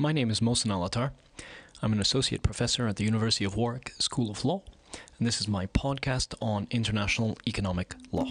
My name is Mohsen al Attar. I'm an associate professor at the University of Warwick School of Law, and this is my podcast on international economic law.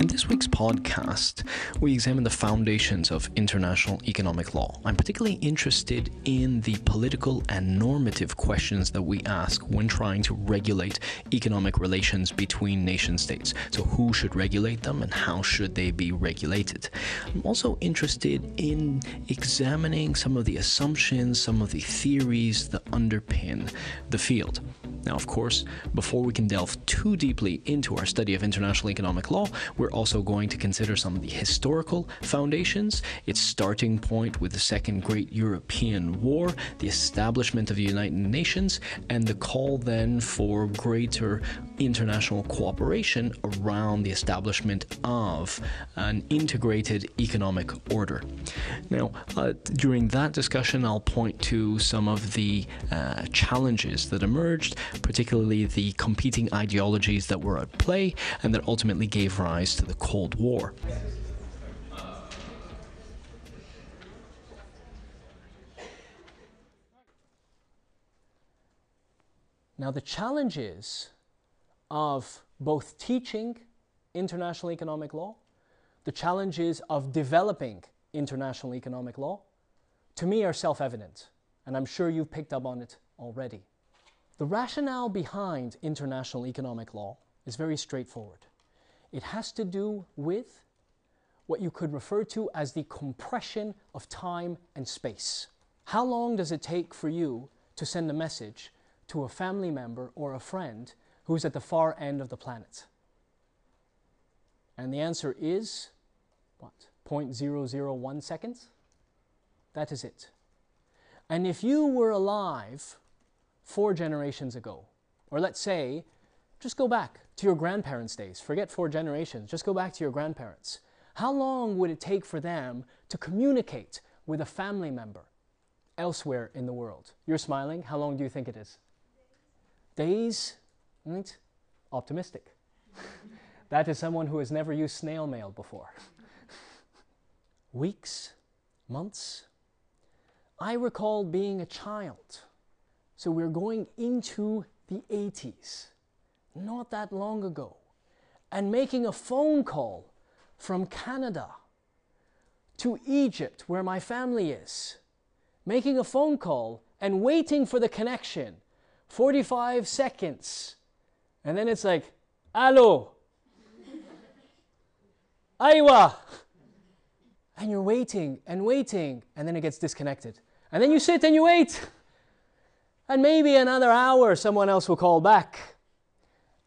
In this week's podcast, we examine the foundations of international economic law. I'm particularly interested in the political and normative questions that we ask when trying to regulate economic relations between nation states. So, who should regulate them and how should they be regulated? I'm also interested in examining some of the assumptions, some of the theories that underpin the field. Now, of course, before we can delve too deeply into our study of international economic law, we're also going to consider some of the historical foundations, its starting point with the Second Great European War, the establishment of the United Nations, and the call then for greater international cooperation around the establishment of an integrated economic order. Now, uh, during that discussion, I'll point to some of the uh, challenges that emerged particularly the competing ideologies that were at play and that ultimately gave rise to the Cold War. Now, the challenges of both teaching international economic law, the challenges of developing international economic law, to me are self evident, and I'm sure you've picked up on it already. The rationale behind international economic law is very straightforward. It has to do with what you could refer to as the compression of time and space. How long does it take for you to send a message to a family member or a friend who's at the far end of the planet? And the answer is what? 0.001 seconds? That is it. And if you were alive four generations ago, or let's say, just go back to your grandparents' days, forget four generations, just go back to your grandparents. How long would it take for them to communicate with a family member elsewhere in the world? You're smiling. How long do you think it is? Days? Right? Optimistic. that is someone who has never used snail mail before. Weeks? Months? I recall being a child so we're going into the 80s, not that long ago, and making a phone call from Canada to Egypt, where my family is, making a phone call and waiting for the connection 45 seconds. And then it's like, Allo, Aiwa. And you're waiting and waiting, and then it gets disconnected. And then you sit and you wait. And maybe another hour someone else will call back.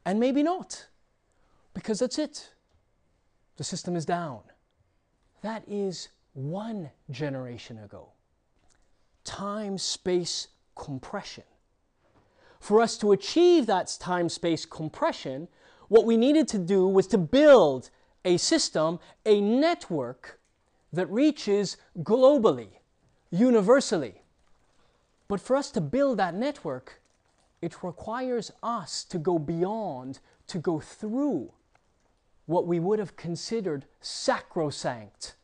And maybe not. Because that's it. The system is down. That is one generation ago. Time space compression. For us to achieve that time space compression, what we needed to do was to build a system, a network that reaches globally, universally. But for us to build that network, it requires us to go beyond, to go through what we would have considered sacrosanct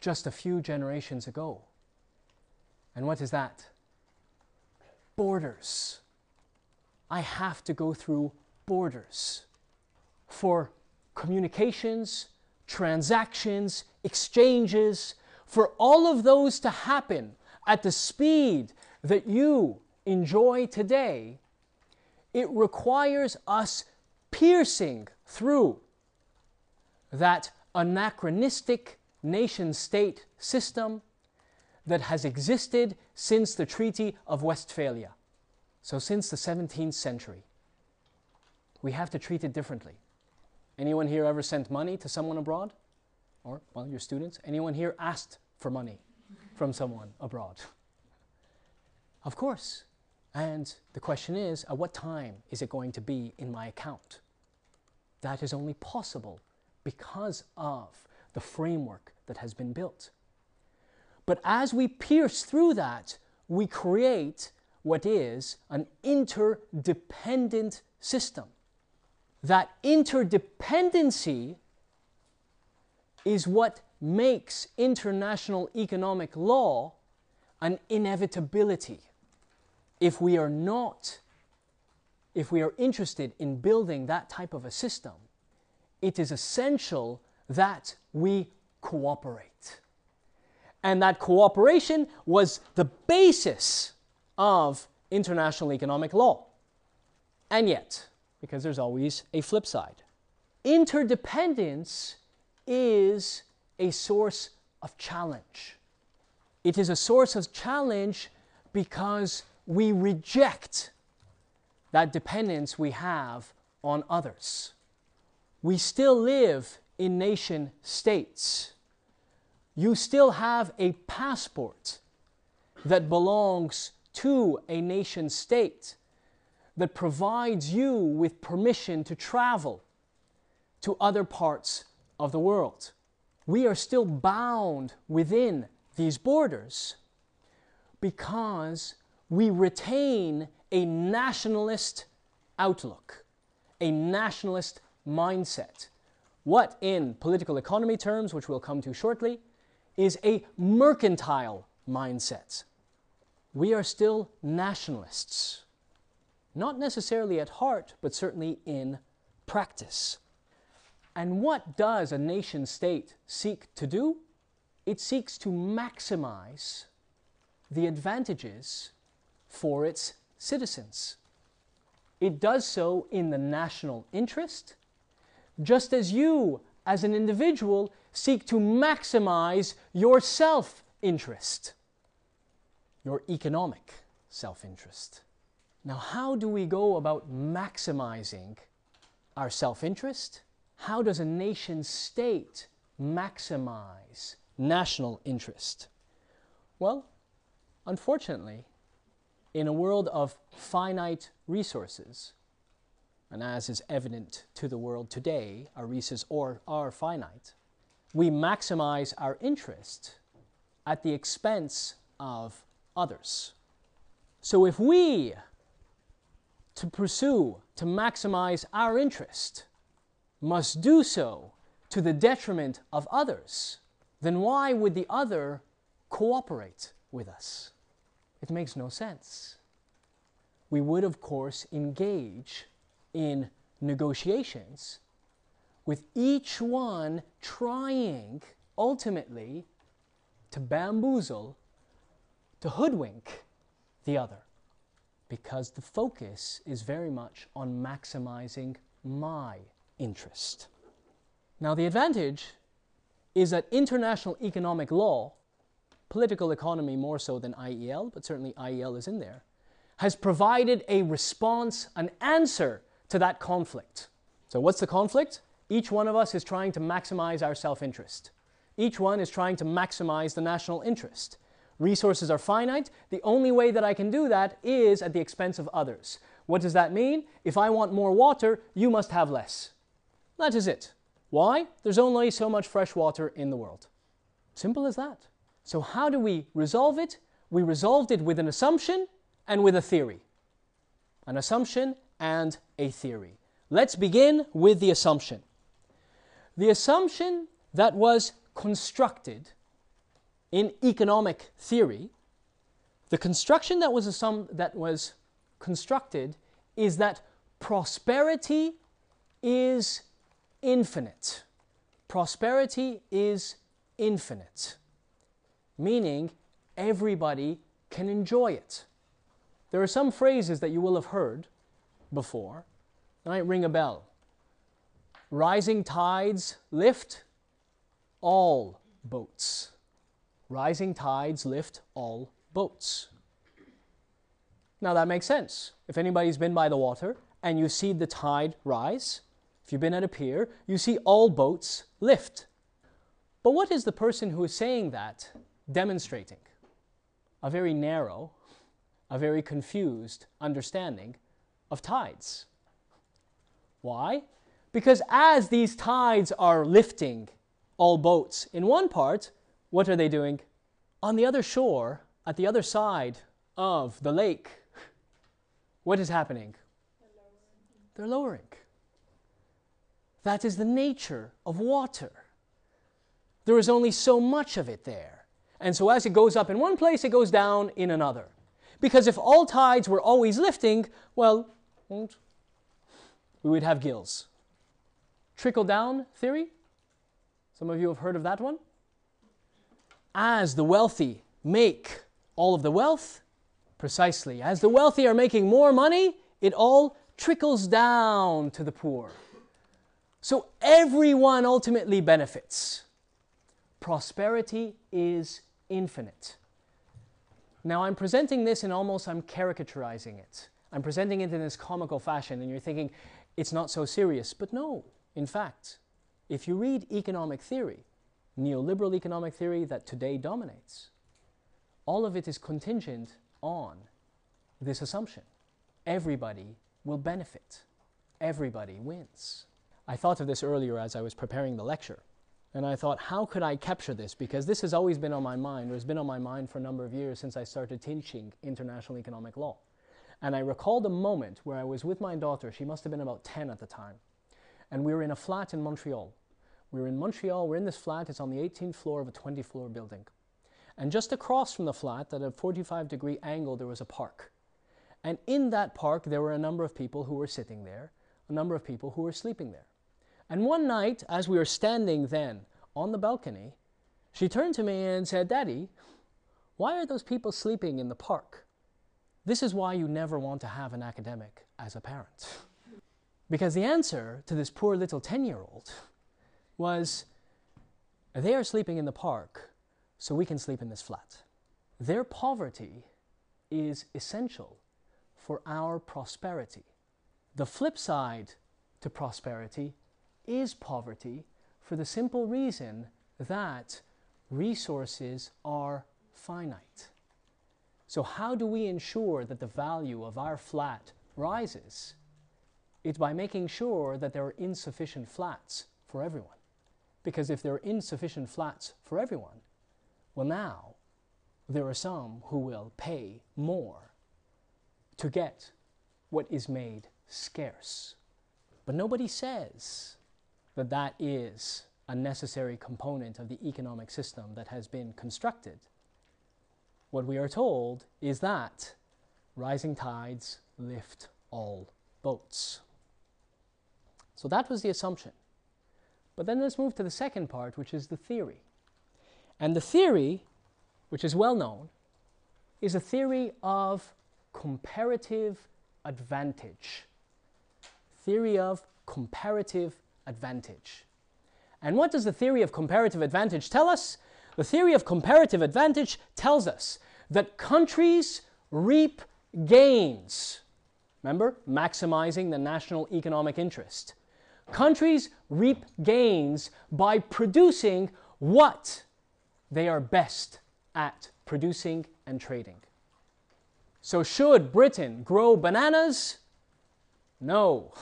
just a few generations ago. And what is that? Borders. I have to go through borders for communications, transactions, exchanges, for all of those to happen at the speed that you enjoy today, it requires us piercing through that anachronistic nation state system that has existed since the Treaty of Westphalia. So, since the 17th century, we have to treat it differently. Anyone here ever sent money to someone abroad? Or, well, your students? Anyone here asked for money from someone abroad? Of course. And the question is, at what time is it going to be in my account? That is only possible because of the framework that has been built. But as we pierce through that, we create what is an interdependent system. That interdependency is what makes international economic law an inevitability if we are not, if we are interested in building that type of a system, it is essential that we cooperate. And that cooperation was the basis of international economic law. And yet, because there's always a flip side, interdependence is a source of challenge. It is a source of challenge because we reject that dependence we have on others. We still live in nation states. You still have a passport that belongs to a nation state that provides you with permission to travel to other parts of the world. We are still bound within these borders because we retain a nationalist outlook, a nationalist mindset. What, in political economy terms, which we'll come to shortly, is a mercantile mindset. We are still nationalists, not necessarily at heart, but certainly in practice. And what does a nation state seek to do? It seeks to maximize the advantages for its citizens. It does so in the national interest, just as you, as an individual, seek to maximize your self interest, your economic self interest. Now, how do we go about maximizing our self interest? How does a nation state maximize national interest? Well, unfortunately, in a world of finite resources, and as is evident to the world today, our resources are, are finite, we maximize our interest at the expense of others. So if we, to pursue, to maximize our interest, must do so to the detriment of others, then why would the other cooperate with us? It makes no sense. We would, of course, engage in negotiations with each one trying ultimately to bamboozle, to hoodwink the other, because the focus is very much on maximizing my interest. Now, the advantage is that international economic law political economy more so than IEL, but certainly IEL is in there, has provided a response, an answer to that conflict. So, what's the conflict? Each one of us is trying to maximize our self interest. Each one is trying to maximize the national interest. Resources are finite. The only way that I can do that is at the expense of others. What does that mean? If I want more water, you must have less. That is it. Why? There's only so much fresh water in the world. Simple as that. So, how do we resolve it? We resolved it with an assumption and with a theory. An assumption and a theory. Let's begin with the assumption. The assumption that was constructed in economic theory, the construction that was, that was constructed is that prosperity is infinite. Prosperity is infinite meaning everybody can enjoy it. There are some phrases that you will have heard before, that might ring a bell. Rising tides lift all boats. Rising tides lift all boats. Now that makes sense. If anybody's been by the water and you see the tide rise, if you've been at a pier, you see all boats lift. But what is the person who is saying that demonstrating a very narrow, a very confused understanding of tides. Why? Because as these tides are lifting all boats in one part, what are they doing? On the other shore, at the other side of the lake, what is happening? They're lowering. That is the nature of water. There is only so much of it there. And so as it goes up in one place, it goes down in another. Because if all tides were always lifting, well, mm, we would have gills. Trickle down theory? Some of you have heard of that one? As the wealthy make all of the wealth, precisely, as the wealthy are making more money, it all trickles down to the poor. So everyone ultimately benefits. Prosperity is infinite. Now, I'm presenting this in almost, I'm caricaturizing it. I'm presenting it in this comical fashion, and you're thinking, it's not so serious. But no, in fact, if you read economic theory, neoliberal economic theory that today dominates, all of it is contingent on this assumption. Everybody will benefit. Everybody wins. I thought of this earlier as I was preparing the lecture. And I thought, how could I capture this? Because this has always been on my mind, or has been on my mind for a number of years since I started teaching international economic law. And I recalled a moment where I was with my daughter, she must have been about 10 at the time, and we were in a flat in Montreal. We were in Montreal, we're in this flat, it's on the 18th floor of a 20 floor building. And just across from the flat, at a 45 degree angle, there was a park. And in that park, there were a number of people who were sitting there, a number of people who were sleeping there. And one night, as we were standing then on the balcony, she turned to me and said, Daddy, why are those people sleeping in the park? This is why you never want to have an academic as a parent. Because the answer to this poor little 10 year old was, They are sleeping in the park, so we can sleep in this flat. Their poverty is essential for our prosperity. The flip side to prosperity is poverty for the simple reason that resources are finite. So, how do we ensure that the value of our flat rises? It's by making sure that there are insufficient flats for everyone. Because if there are insufficient flats for everyone, well, now there are some who will pay more to get what is made scarce. But nobody says that that is a necessary component of the economic system that has been constructed. What we are told is that rising tides lift all boats. So that was the assumption. But then let's move to the second part, which is the theory. And the theory, which is well known, is a theory of comparative advantage. Theory of comparative advantage. And what does the theory of comparative advantage tell us? The theory of comparative advantage tells us that countries reap gains. Remember, maximizing the national economic interest. Countries reap gains by producing what they are best at producing and trading. So, should Britain grow bananas? No.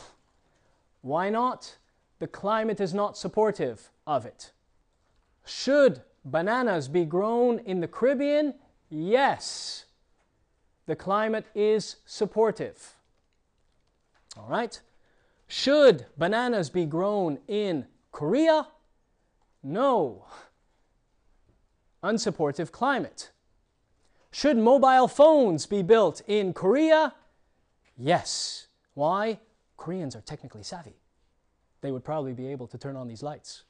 Why not? The climate is not supportive of it. Should bananas be grown in the Caribbean? Yes. The climate is supportive. All right. Should bananas be grown in Korea? No. Unsupportive climate. Should mobile phones be built in Korea? Yes. Why? Koreans are technically savvy they would probably be able to turn on these lights.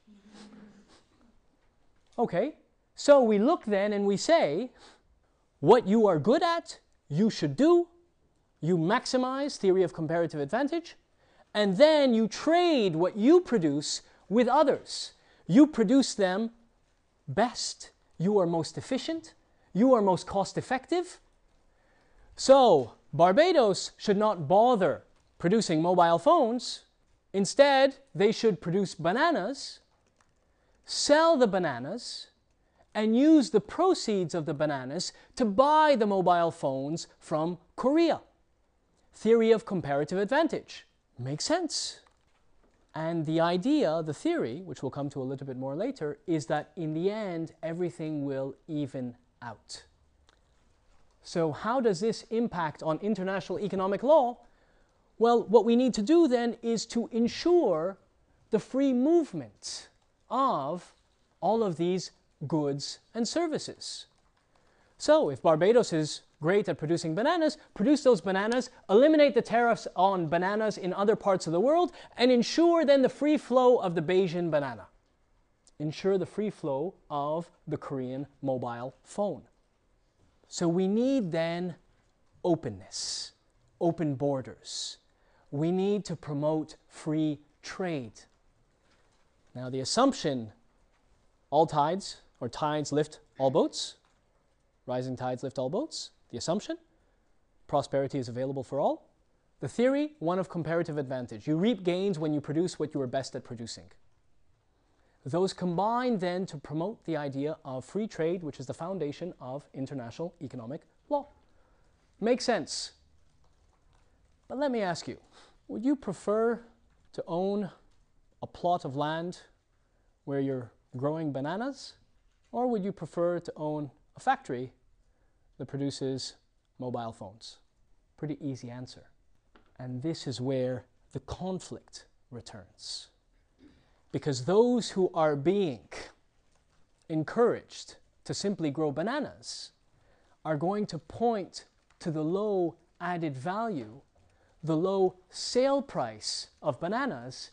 Okay, so we look then and we say, what you are good at, you should do. You maximize theory of comparative advantage, and then you trade what you produce with others. You produce them best. You are most efficient. You are most cost effective. So, Barbados should not bother producing mobile phones Instead, they should produce bananas, sell the bananas, and use the proceeds of the bananas to buy the mobile phones from Korea. Theory of comparative advantage. Makes sense. And the idea, the theory, which we'll come to a little bit more later, is that in the end, everything will even out. So, how does this impact on international economic law? Well, what we need to do then is to ensure the free movement of all of these goods and services. So, if Barbados is great at producing bananas, produce those bananas, eliminate the tariffs on bananas in other parts of the world, and ensure then the free flow of the Bajan banana. Ensure the free flow of the Korean mobile phone. So we need then openness, open borders. We need to promote free trade. Now, the assumption all tides or tides lift all boats, rising tides lift all boats. The assumption prosperity is available for all. The theory one of comparative advantage. You reap gains when you produce what you are best at producing. Those combine then to promote the idea of free trade, which is the foundation of international economic law. Makes sense. But let me ask you would you prefer to own a plot of land where you're growing bananas, or would you prefer to own a factory that produces mobile phones? Pretty easy answer. And this is where the conflict returns. Because those who are being encouraged to simply grow bananas are going to point to the low added value, the low sale price of bananas,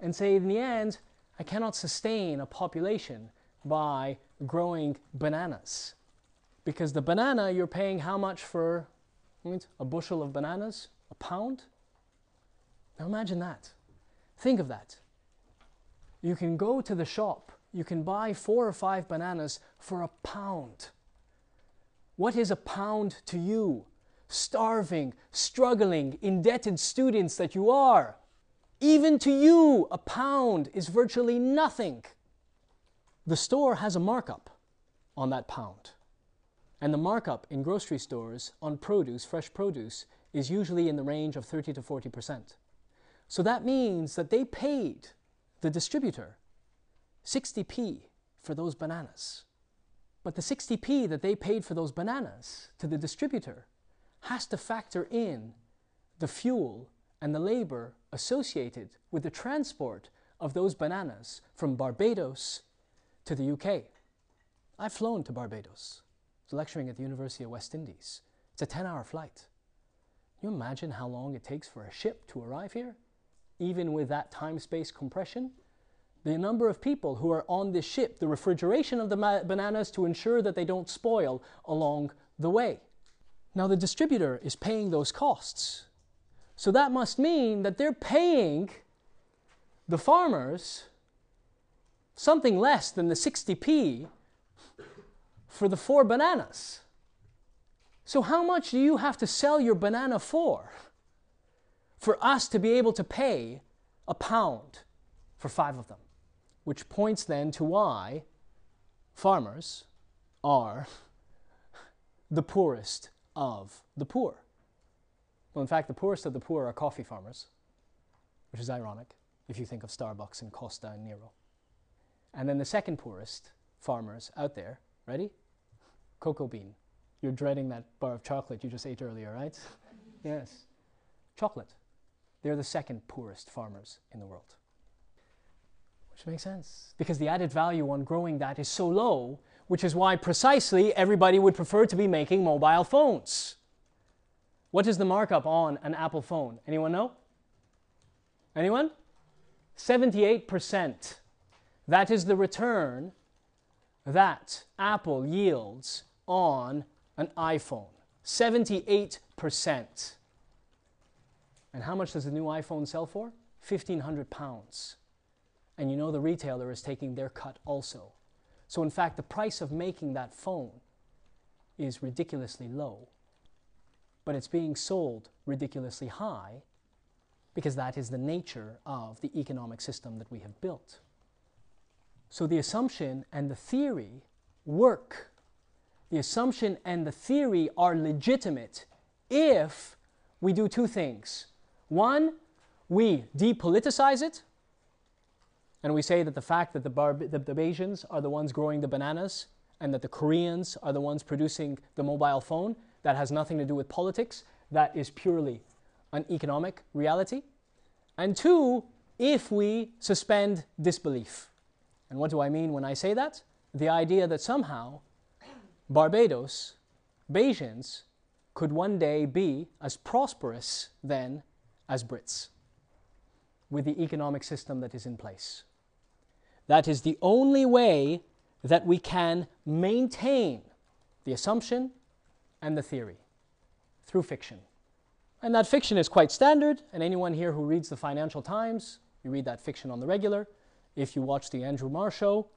and say, in the end, I cannot sustain a population by growing bananas. Because the banana, you're paying how much for a bushel of bananas? A pound? Now imagine that. Think of that. You can go to the shop, you can buy four or five bananas for a pound. What is a pound to you? Starving, struggling, indebted students that you are. Even to you, a pound is virtually nothing. The store has a markup on that pound. And the markup in grocery stores on produce, fresh produce, is usually in the range of 30 to 40%. So that means that they paid the distributor 60p for those bananas. But the 60p that they paid for those bananas to the distributor has to factor in the fuel and the labor associated with the transport of those bananas from Barbados to the UK. I've flown to Barbados. I was lecturing at the University of West Indies. It's a 10 hour flight. Can you imagine how long it takes for a ship to arrive here? even with that time space compression, the number of people who are on this ship, the refrigeration of the bananas to ensure that they don't spoil along the way. Now, the distributor is paying those costs. So that must mean that they're paying the farmers something less than the 60p for the four bananas. So, how much do you have to sell your banana for? for us to be able to pay a pound for five of them, which points then to why farmers are the poorest of the poor. Well, in fact, the poorest of the poor are coffee farmers, which is ironic if you think of Starbucks and Costa and Nero. And then the second poorest farmers out there, ready? Cocoa bean. You're dreading that bar of chocolate you just ate earlier, right? yes. Chocolate. They're the second poorest farmers in the world. Which makes sense because the added value on growing that is so low, which is why precisely everybody would prefer to be making mobile phones. What is the markup on an Apple phone? Anyone know? Anyone? 78%. That is the return that Apple yields on an iPhone. 78%. And how much does the new iPhone sell for? 1,500 pounds. And you know the retailer is taking their cut also. So, in fact, the price of making that phone is ridiculously low, but it's being sold ridiculously high because that is the nature of the economic system that we have built. So, the assumption and the theory work. The assumption and the theory are legitimate if we do two things. One, we depoliticize it, and we say that the fact that the, Barb- the, the Bajans are the ones growing the bananas and that the Koreans are the ones producing the mobile phone, that has nothing to do with politics, that is purely an economic reality. And two, if we suspend disbelief And what do I mean when I say that? The idea that somehow Barbados, Bajans, could one day be as prosperous then as Brits with the economic system that is in place. That is the only way that we can maintain the assumption and the theory through fiction. And that fiction is quite standard, and anyone here who reads the Financial Times, you read that fiction on the regular. If you watch the Andrew Marr show,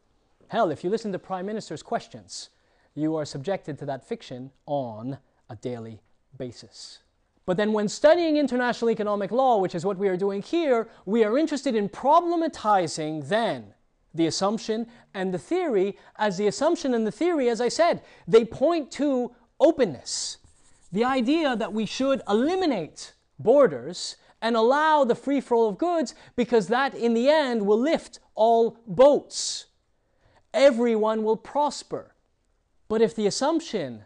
hell, if you listen to Prime Minister's questions, you are subjected to that fiction on a daily basis. But then, when studying international economic law, which is what we are doing here, we are interested in problematizing then the assumption and the theory, as the assumption and the theory, as I said, they point to openness. The idea that we should eliminate borders and allow the free flow of goods because that in the end will lift all boats. Everyone will prosper. But if the assumption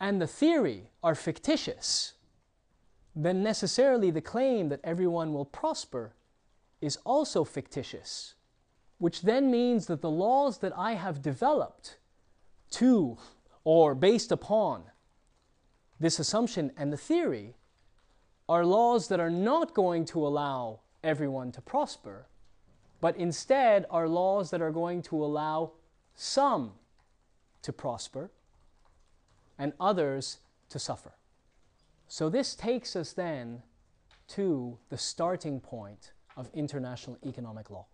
and the theory are fictitious, then necessarily the claim that everyone will prosper is also fictitious, which then means that the laws that I have developed to or based upon this assumption and the theory are laws that are not going to allow everyone to prosper, but instead are laws that are going to allow some to prosper and others to suffer. So this takes us then to the starting point of international economic law.